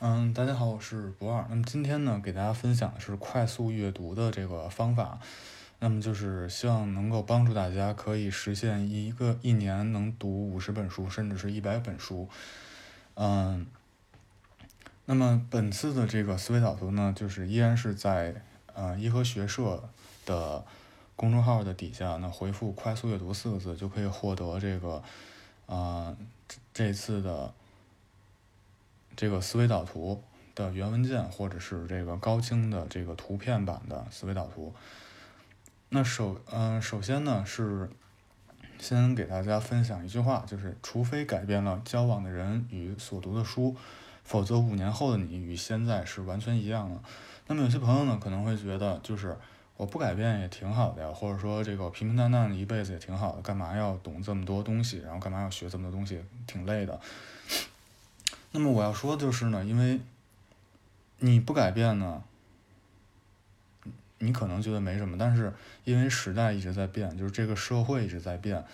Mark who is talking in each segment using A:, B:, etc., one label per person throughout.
A: 嗯，大家好，我是博二。那么今天呢，给大家分享的是快速阅读的这个方法。那么就是希望能够帮助大家可以实现一个一年能读五十本书，甚至是一百本书。嗯，那么本次的这个思维导图呢，就是依然是在呃颐和学社的公众号的底下，那回复“快速阅读”四个字就可以获得这个啊这次的。这个思维导图的原文件，或者是这个高清的这个图片版的思维导图。那首嗯，首先呢是先给大家分享一句话，就是除非改变了交往的人与所读的书，否则五年后的你与现在是完全一样的。那么有些朋友呢可能会觉得，就是我不改变也挺好的呀，或者说这个平平淡淡的一辈子也挺好的，干嘛要懂这么多东西，然后干嘛要学这么多东西，挺累的。那么我要说的就是呢，因为你不改变呢，你可能觉得没什么，但是因为时代一直在变，就是这个社会一直在变，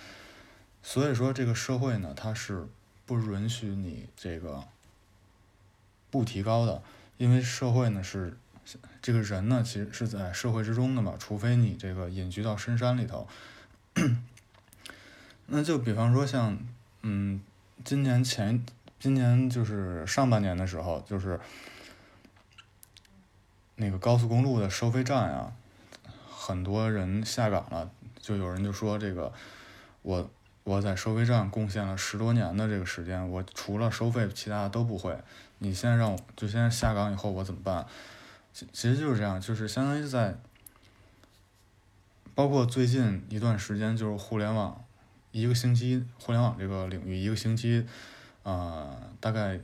A: 所以说这个社会呢，它是不允许你这个不提高的，因为社会呢是这个人呢，其实是在社会之中的嘛，除非你这个隐居到深山里头，那就比方说像嗯，今年前。今年就是上半年的时候，就是那个高速公路的收费站呀，很多人下岗了，就有人就说这个，我我在收费站贡献了十多年的这个时间，我除了收费，其他的都不会。你现在让我就现在下岗以后我怎么办？其其实就是这样，就是相当于在，包括最近一段时间，就是互联网一个星期，互联网这个领域一个星期。呃，大概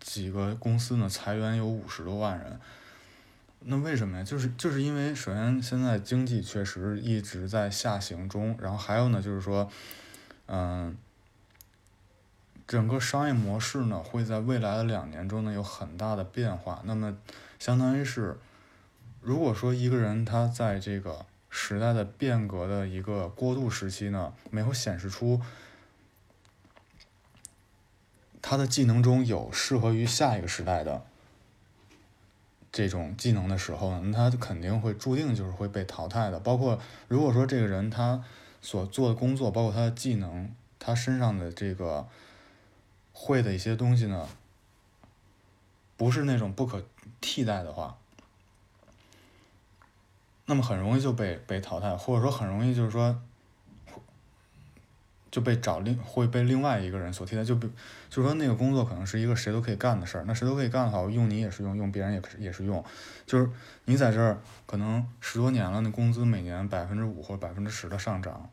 A: 几个公司呢裁员有五十多万人，那为什么呀？就是就是因为首先现在经济确实一直在下行中，然后还有呢就是说，嗯，整个商业模式呢会在未来的两年中呢有很大的变化。那么相当于是，如果说一个人他在这个时代的变革的一个过渡时期呢没有显示出。他的技能中有适合于下一个时代的这种技能的时候呢，那他肯定会注定就是会被淘汰的。包括如果说这个人他所做的工作，包括他的技能，他身上的这个会的一些东西呢，不是那种不可替代的话，那么很容易就被被淘汰，或者说很容易就是说。就被找另会被另外一个人所替代，就比就说那个工作可能是一个谁都可以干的事儿，那谁都可以干的话，用你也是用，用别人也也是用，就是你在这儿可能十多年了，那工资每年百分之五或者百分之十的上涨，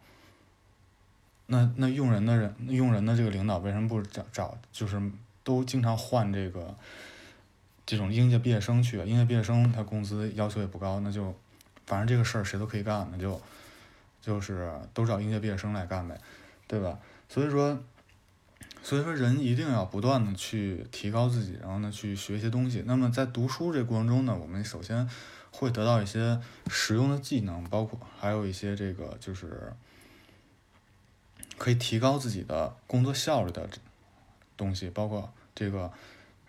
A: 那那用人的人用人的这个领导为什么不找找就是都经常换这个这种应届毕业生去？应届毕业生他工资要求也不高，那就反正这个事儿谁都可以干，那就就是都找应届毕业生来干呗。对吧？所以说，所以说人一定要不断的去提高自己，然后呢去学一些东西。那么在读书这过程中呢，我们首先会得到一些实用的技能，包括还有一些这个就是可以提高自己的工作效率的东西，包括这个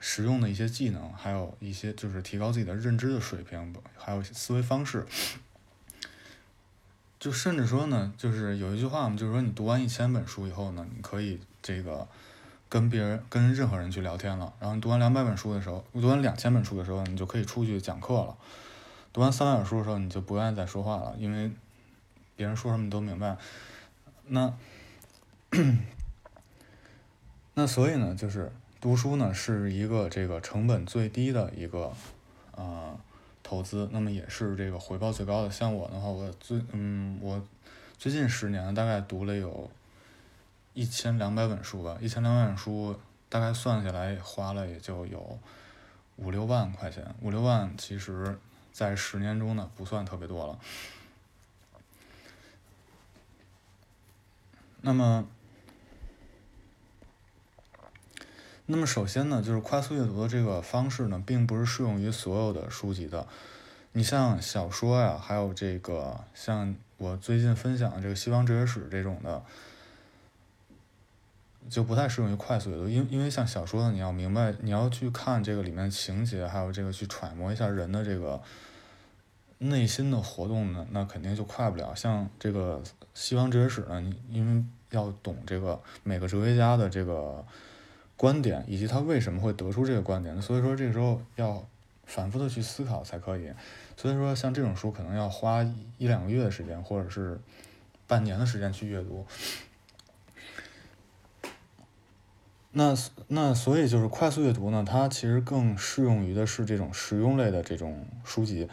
A: 实用的一些技能，还有一些就是提高自己的认知的水平，还有思维方式。就甚至说呢，就是有一句话嘛，就是说你读完一千本书以后呢，你可以这个跟别人、跟任何人去聊天了。然后你读完两百本书的时候，读完两千本书的时候，你就可以出去讲课了。读完三百本书的时候，你就不愿意再说话了，因为别人说什么你都明白。那 那所以呢，就是读书呢是一个这个成本最低的一个啊。投资，那么也是这个回报最高的。像我的话，我最嗯，我最近十年大概读了有一千两百本书吧，一千两百本书大概算下来花了也就有五六万块钱，五六万其实在十年中呢不算特别多了。那么。那么首先呢，就是快速阅读的这个方式呢，并不是适用于所有的书籍的。你像小说呀，还有这个像我最近分享的这个《西方哲学史》这种的，就不太适用于快速阅读，因因为像小说呢，你要明白，你要去看这个里面情节，还有这个去揣摩一下人的这个内心的活动呢，那肯定就快不了。像这个西方哲学史呢，你因为要懂这个每个哲学家的这个观点，以及他为什么会得出这个观点，所以说这个时候要反复的去思考才可以。所以说像这种书可能要花一两个月的时间，或者是半年的时间去阅读。那那所以就是快速阅读呢，它其实更适用于的是这种实用类的这种书籍。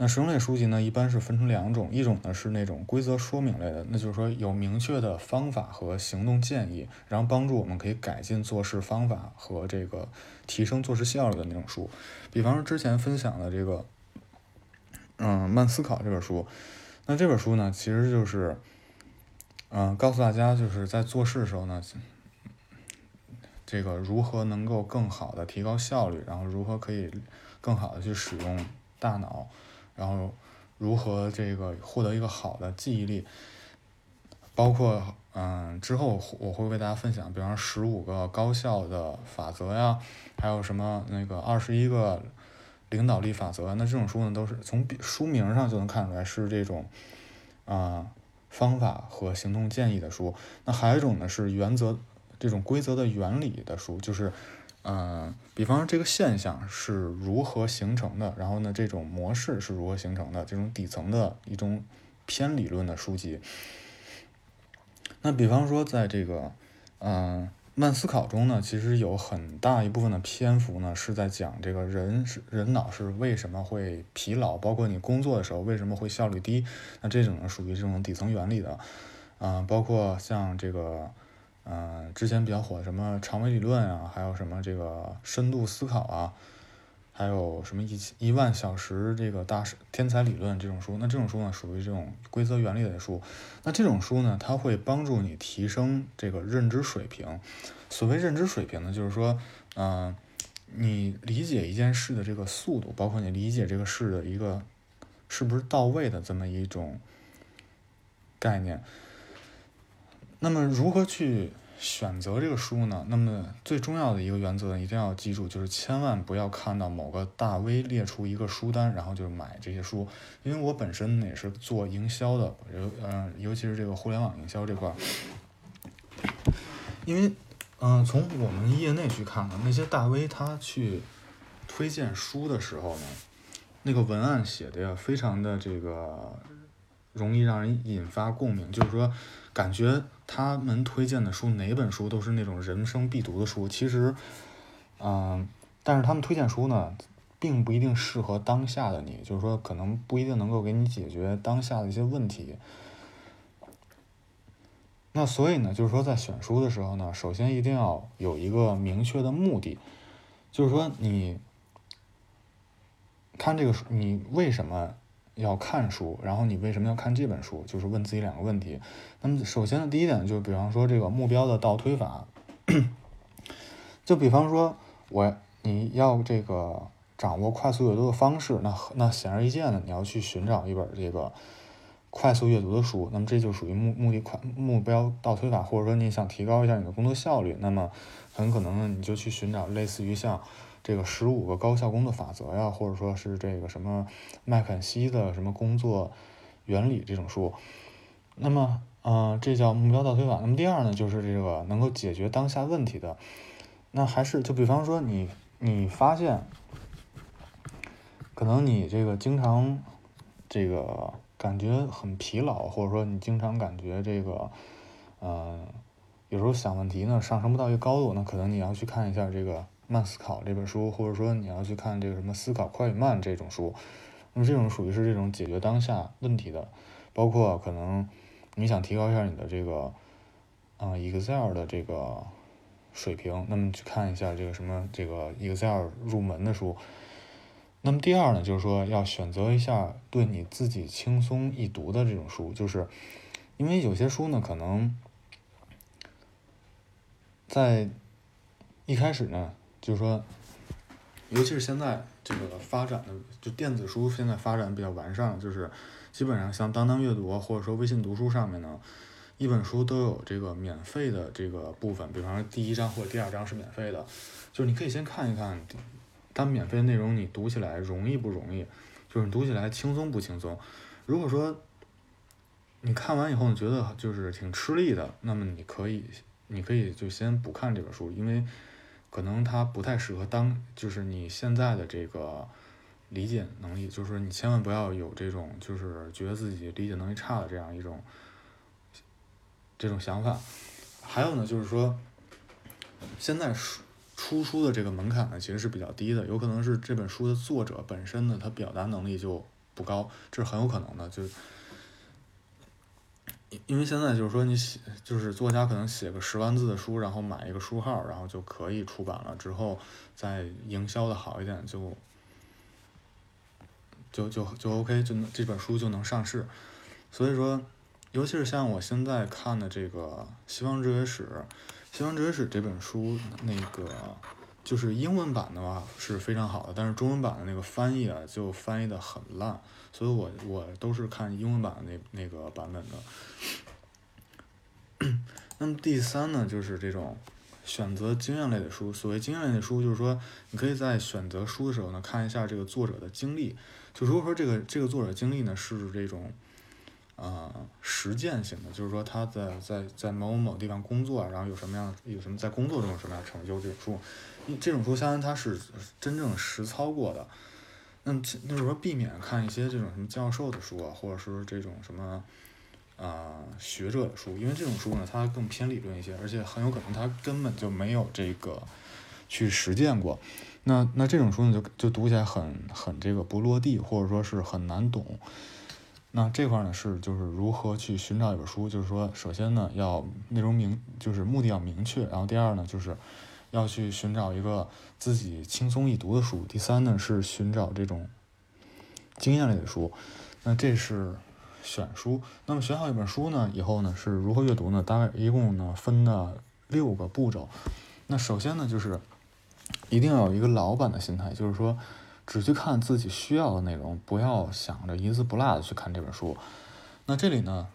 A: 那实用类书籍呢，一般是分成两种，一种呢是那种规则说明类的，那就是说有明确的方法和行动建议，然后帮助我们可以改进做事方法和这个提升做事效率的那种书。比方说之前分享的这个，嗯，慢思考这本书，那这本书呢，其实就是，嗯，告诉大家就是在做事的时候呢。这个如何能够更好的提高效率，然后如何可以更好的去使用大脑，然后如何这个获得一个好的记忆力，包括嗯之后我会为大家分享，比方说十五个高效的法则呀，还有什么那个二十一个领导力法则，那这种书呢都是从书名上就能看出来是这种啊方法和行动建议的书，那还有一种呢是原则。这种规则的原理的书，就是，嗯，比方说这个现象是如何形成的，然后呢，这种模式是如何形成的，这种底层的一种偏理论的书籍。那比方说，在这个，嗯，慢思考中呢，其实有很大一部分的篇幅呢是在讲这个人是人脑是为什么会疲劳，包括你工作的时候为什么会效率低。那这种呢属于这种底层原理的，嗯，包括像这个。之前比较火的什么长尾理论啊，还有什么这个深度思考啊，还有什么一一万小时这个大师天才理论这种书，那这种书呢属于这种规则原理的书，那这种书呢，它会帮助你提升这个认知水平。所谓认知水平呢，就是说，嗯，你理解一件事的这个速度，包括你理解这个事的一个是不是到位的这么一种概念。那么如何去选择这个书呢？那么最重要的一个原则一定要记住，就是千万不要看到某个大 V 列出一个书单，然后就买这些书。因为我本身也是做营销的，尤嗯，尤其是这个互联网营销这块儿。因为嗯，从我们业内去看呢，那些大 V 他去推荐书的时候呢，那个文案写的呀，非常的这个容易让人引发共鸣，就是说。感觉他们推荐的书哪本书都是那种人生必读的书，其实，嗯，但是他们推荐书呢，并不一定适合当下的你，就是说可能不一定能够给你解决当下的一些问题。那所以呢，就是说在选书的时候呢，首先一定要有一个明确的目的，就是说你看这个书，你为什么？要看书，然后你为什么要看这本书？就是问自己两个问题。那么首先的第一点，就是比方说这个目标的倒推法，就比方说我你要这个掌握快速阅读的方式，那那显而易见的，你要去寻找一本这个快速阅读的书。那么这就属于目目的快目标倒推法，或者说你想提高一下你的工作效率，那么很可能呢你就去寻找类似于像。这个十五个高效工作法则呀，或者说是这个什么麦肯锡的什么工作原理这种书，那么，嗯，这叫目标倒推法。那么第二呢，就是这个能够解决当下问题的，那还是就比方说你你发现，可能你这个经常这个感觉很疲劳，或者说你经常感觉这个，嗯，有时候想问题呢上升不到一个高度，那可能你要去看一下这个。慢思考这本书，或者说你要去看这个什么思考快与慢这种书，那么这种属于是这种解决当下问题的，包括可能你想提高一下你的这个，啊 Excel 的这个水平，那么去看一下这个什么这个 Excel 入门的书。那么第二呢，就是说要选择一下对你自己轻松易读的这种书，就是因为有些书呢，可能在一开始呢。就是说，尤其是现在这个发展的，就电子书现在发展比较完善，就是基本上像当当阅读啊或者说微信读书上面呢，一本书都有这个免费的这个部分，比方说第一章或者第二章是免费的，就是你可以先看一看，它免费的内容你读起来容易不容易，就是你读起来轻松不轻松。如果说你看完以后你觉得就是挺吃力的，那么你可以你可以就先不看这本书，因为可能它不太适合当就是你现在的这个理解能力，就是说你千万不要有这种就是觉得自己理解能力差的这样一种。这种想法，还有呢，就是说，现在书出书的这个门槛呢，其实是比较低的，有可能是这本书的作者本身呢，他表达能力就不高，这是很有可能的。就因为现在就是说，你写就是作家可能写个十万字的书，然后买一个书号，然后就可以出版了，之后再营销的好一点，就就就就 OK，就能这本书就能上市，所以说。尤其是像我现在看的这个《西方哲学史》，《西方哲学史》这本书，那个就是英文版的话是非常好的，但是中文版的那个翻译啊，就翻译的很烂，所以我我都是看英文版的那那个版本的。那么第三呢，就是这种选择经验类的书。所谓经验类的书，就是说你可以在选择书的时候呢，看一下这个作者的经历。就如果说这个这个作者经历呢是这种。呃，实践性的，就是说他在在在某某某地方工作，然后有什么样有什么在工作中有什么样成就，这种书，这种书相当于他是真正实操过的。那就是说避免看一些这种什么教授的书啊，或者是这种什么啊学者的书，因为这种书呢，它更偏理论一些，而且很有可能他根本就没有这个去实践过。那那这种书呢，就就读起来很很这个不落地，或者说是很难懂。那这块呢是就是如何去寻找一本书，就是说首先呢要内容明，就是目的要明确，然后第二呢就是要去寻找一个自己轻松易读的书，第三呢是寻找这种经验类的书。那这是选书，那么选好一本书呢以后呢是如何阅读呢？大概一共呢分了六个步骤。那首先呢就是一定要有一个老板的心态，就是说。只去看自己需要的内容，不要想着一字不落的去看这本书。那这里呢，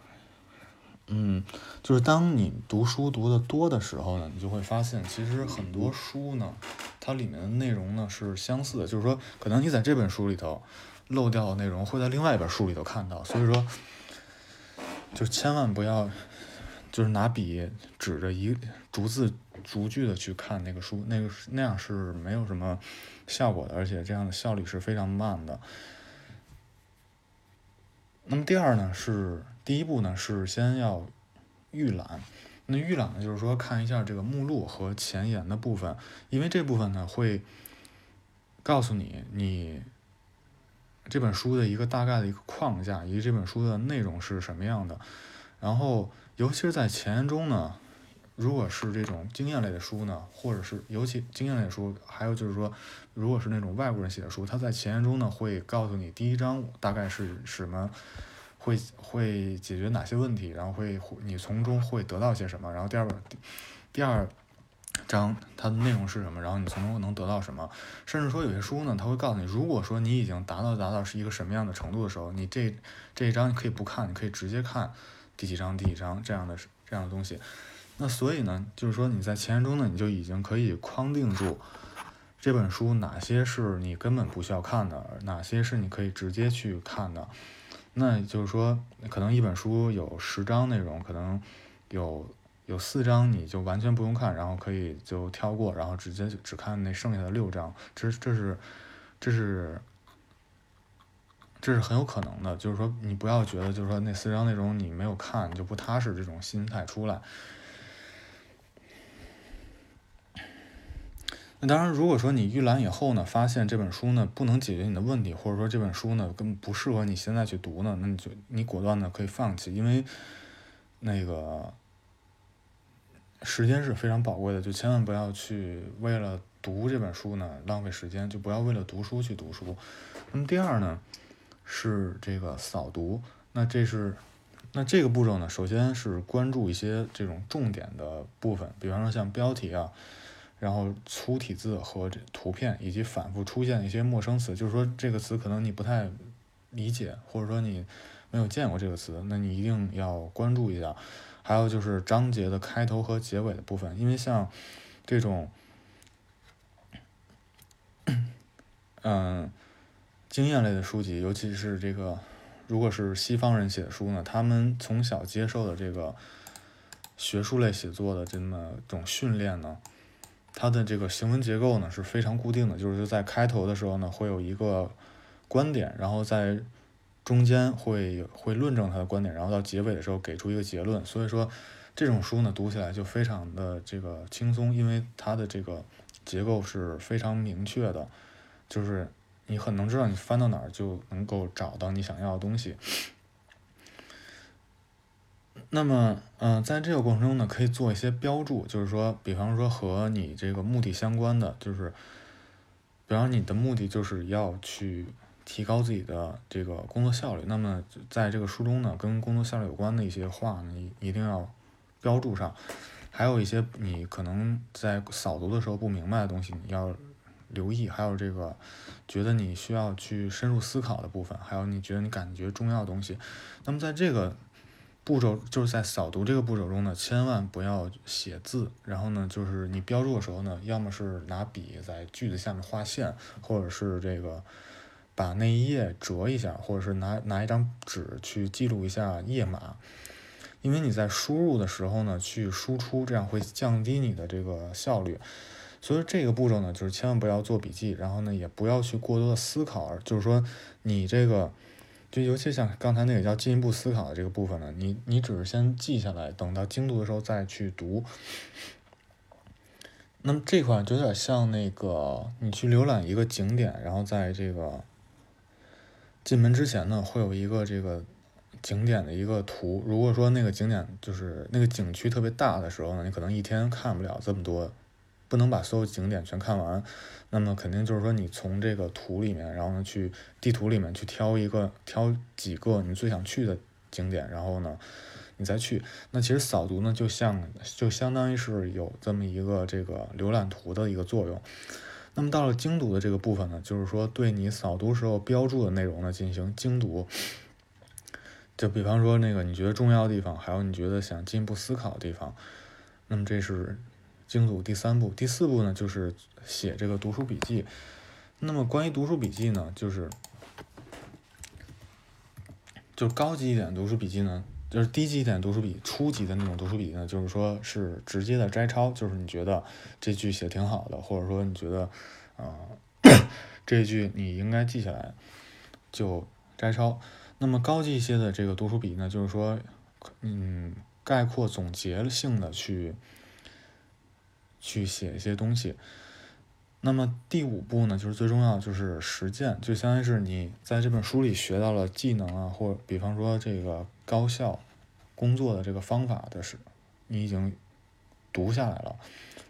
A: 嗯，就是当你读书读的多的时候呢，你就会发现，其实很多书呢，它里面的内容呢是相似的。就是说，可能你在这本书里头漏掉的内容，会在另外一本书里头看到。所以说，就千万不要，就是拿笔指着一逐字逐句的去看那个书，那个那样是没有什么。效果的，而且这样的效率是非常慢的。那么第二呢，是第一步呢，是先要预览。那预览呢，就是说看一下这个目录和前言的部分，因为这部分呢会告诉你你这本书的一个大概的一个框架，以及这本书的内容是什么样的。然后，尤其是在前言中呢。如果是这种经验类的书呢，或者是尤其经验类的书，还有就是说，如果是那种外国人写的书，他在前言中呢会告诉你第一章大概是什么，会会解决哪些问题，然后会你从中会得到些什么，然后第二本第二章它的内容是什么，然后你从中能得到什么，甚至说有些书呢，他会告诉你，如果说你已经达到达到是一个什么样的程度的时候，你这这一章你可以不看，你可以直接看第几章第几章这样的这样的东西。那所以呢，就是说你在前言中呢，你就已经可以框定住这本书哪些是你根本不需要看的，哪些是你可以直接去看的。那就是说，可能一本书有十章内容，可能有有四章你就完全不用看，然后可以就跳过，然后直接就只看那剩下的六章。这这是这是这是很有可能的。就是说，你不要觉得就是说那四章内容你没有看就不踏实这种心态出来。那当然，如果说你预览以后呢，发现这本书呢不能解决你的问题，或者说这本书呢根本不适合你现在去读呢，那你就你果断的可以放弃，因为那个时间是非常宝贵的，就千万不要去为了读这本书呢浪费时间，就不要为了读书去读书。那么第二呢是这个扫读，那这是那这个步骤呢，首先是关注一些这种重点的部分，比方说像标题啊。然后粗体字和这图片，以及反复出现的一些陌生词，就是说这个词可能你不太理解，或者说你没有见过这个词，那你一定要关注一下。还有就是章节的开头和结尾的部分，因为像这种，嗯，经验类的书籍，尤其是这个，如果是西方人写的书呢，他们从小接受的这个学术类写作的这么种训练呢，它的这个行文结构呢是非常固定的，就是在开头的时候呢会有一个观点，然后在中间会会论证他的观点，然后到结尾的时候给出一个结论，所以说。这种书呢，读起来就非常的这个轻松，因为它的这个结构是非常明确的，就是你很能知道你翻到哪儿就能够找到你想要的东西。那么，嗯，在这个过程中呢，可以做一些标注，就是说，比方说和你这个目的相关的，就是，比方你的目的就是要去提高自己的这个工作效率，那么在这个书中呢，跟工作效率有关的一些话呢，一定要。标注上，还有一些你可能在扫读的时候不明白的东西，你要留意。还有这个觉得你需要去深入思考的部分，还有你觉得你感觉重要的东西。那么在这个步骤，就是在扫读这个步骤中呢，千万不要写字。然后呢，就是你标注的时候呢，要么是拿笔在句子下面画线，或者是这个把那一页折一下，或者是拿拿一张纸去记录一下页码。因为你在输入的时候呢，去输出，这样会降低你的这个效率。所以这个步骤呢，就是千万不要做笔记，然后呢，也不要去过多的思考。就是说，你这个，就尤其像刚才那个叫进一步思考的这个部分呢，你你只是先记下来，等到精读的时候再去读。那么这块就有点像那个，你去浏览一个景点，然后在这个进门之前呢，会有一个这个。景点的一个图，如果说那个景点就是那个景区特别大的时候呢，你可能一天看不了这么多，不能把所有景点全看完，那么肯定就是说你从这个图里面，然后呢去地图里面去挑一个、挑几个你最想去的景点，然后呢你再去。那其实扫读呢就像就相当于是有这么一个这个浏览图的一个作用。那么到了精读的这个部分呢，就是说对你扫读时候标注的内容呢进行精读。就比方说那个你觉得重要的地方，还有你觉得想进一步思考的地方，那么这是精读第三步。第四步呢，就是写这个读书笔记。那么关于读书笔记呢，就是就高级一点读书笔记呢，就是低级一点读书笔，初级的那种读书笔记呢，就是说是直接的摘抄，就是你觉得这句写挺好的，或者说你觉得啊 这句你应该记下来，就摘抄。那么高级一些的这个读书笔呢，就是说，嗯，概括总结性的去去写一些东西。那么第五步呢，就是最重要，就是实践，就相当于是你在这本书里学到了技能啊，或比方说这个高效工作的这个方法的是，你已经读下来了。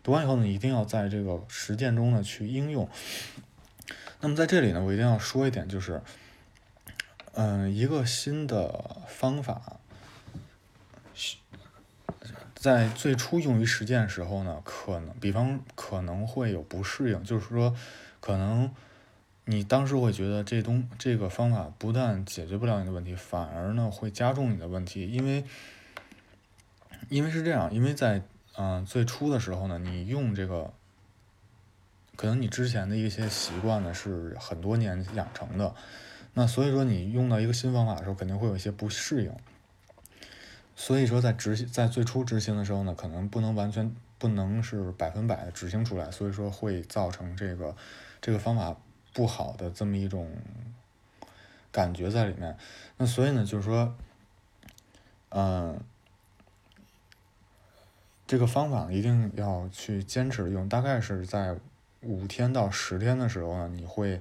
A: 读完以后呢，一定要在这个实践中呢去应用。那么在这里呢，我一定要说一点，就是。嗯，一个新的方法，在最初用于实践的时候呢，可能比方可能会有不适应，就是说，可能你当时会觉得这东这个方法不但解决不了你的问题，反而呢会加重你的问题，因为因为是这样，因为在嗯最初的时候呢，你用这个，可能你之前的一些习惯呢是很多年养成的。那所以说，你用到一个新方法的时候，肯定会有一些不适应。所以说，在执行在最初执行的时候呢，可能不能完全不能是百分百的执行出来，所以说会造成这个这个方法不好的这么一种感觉在里面。那所以呢，就是说，嗯，这个方法一定要去坚持用，大概是在五天到十天的时候呢，你会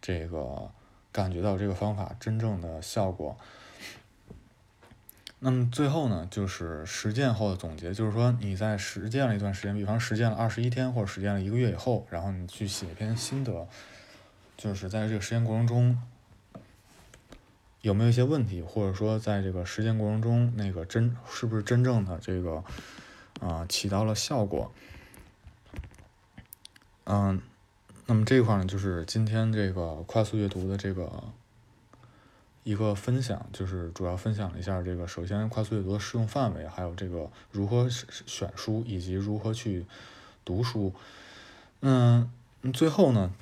A: 这个。感觉到这个方法真正的效果。那么最后呢，就是实践后的总结，就是说你在实践了一段时间，比方实践了二十一天或者实践了一个月以后，然后你去写一篇心得，就是在这个实践过程中有没有一些问题，或者说在这个实践过程中那个真是不是真正的这个啊起到了效果？嗯。那么这块呢，就是今天这个快速阅读的这个一个分享，就是主要分享一下这个，首先快速阅读的适用范围，还有这个如何选书以及如何去读书。嗯，最后呢，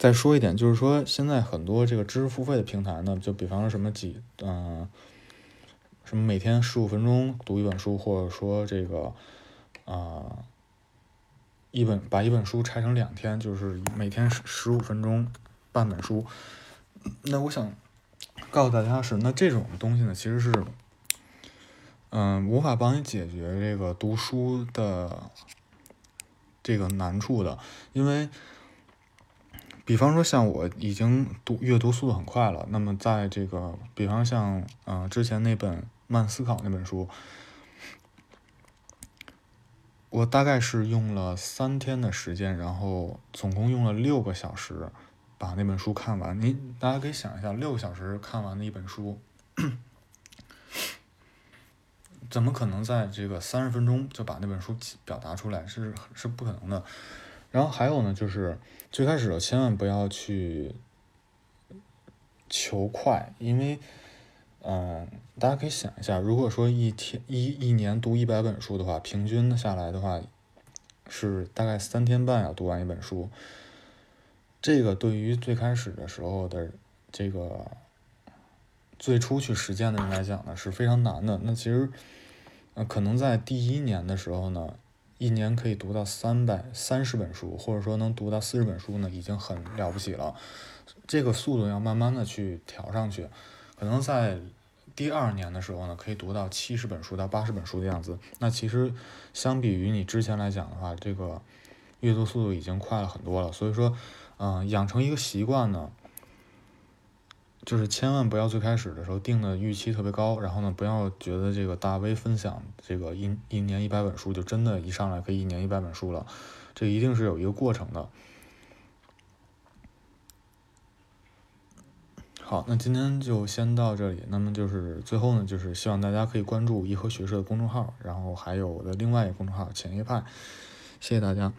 A: 再说一点，就是说现在很多这个知识付费的平台呢，就比方说什么几嗯，什么每天十五分钟读一本书，或者说这个啊一本把一本书拆成两天，就是每天十十五分钟半本书。那我想。告诉大家是，那这种东西呢，其实是，嗯，无法帮你解决这个读书的这个难处的，因为，比方说像我已经读阅读速度很快了，那么在这个，比方像，嗯，之前那本《慢思考》那本书，我大概是用了三天的时间，然后总共用了六个小时。把那本书看完，你大家可以想一下，六个小时看完的一本书，怎么可能在这个三十分钟就把那本书表达出来？是是不可能的。然后还有呢，就是最开始千万不要去求快，因为，嗯，大家可以想一下，如果说一天一一年读一百本书的话，平均下来的话，是大概三天半要读完一本书。这个对于最开始的时候的这个最初去实践的人来讲呢，是非常难的。那其实，呃，可能在第一年的时候呢，一年可以读到三百三十本书，或者说能读到四十本书呢，已经很了不起了。这个速度要慢慢的去调上去，可能在第二年的时候呢，可以读到七十本书到八十本书的样子。那其实相比于你之前来讲的话，这个阅读速度已经快了很多了。所以说。嗯，养成一个习惯呢，就是千万不要最开始的时候定的预期特别高，然后呢，不要觉得这个大 V 分享这个一一年一百本书就真的一上来可以一年一百本书了，这一定是有一个过程的。好，那今天就先到这里。那么就是最后呢，就是希望大家可以关注颐和学社的公众号，然后还有我的另外一个公众号浅夜派，谢谢大家。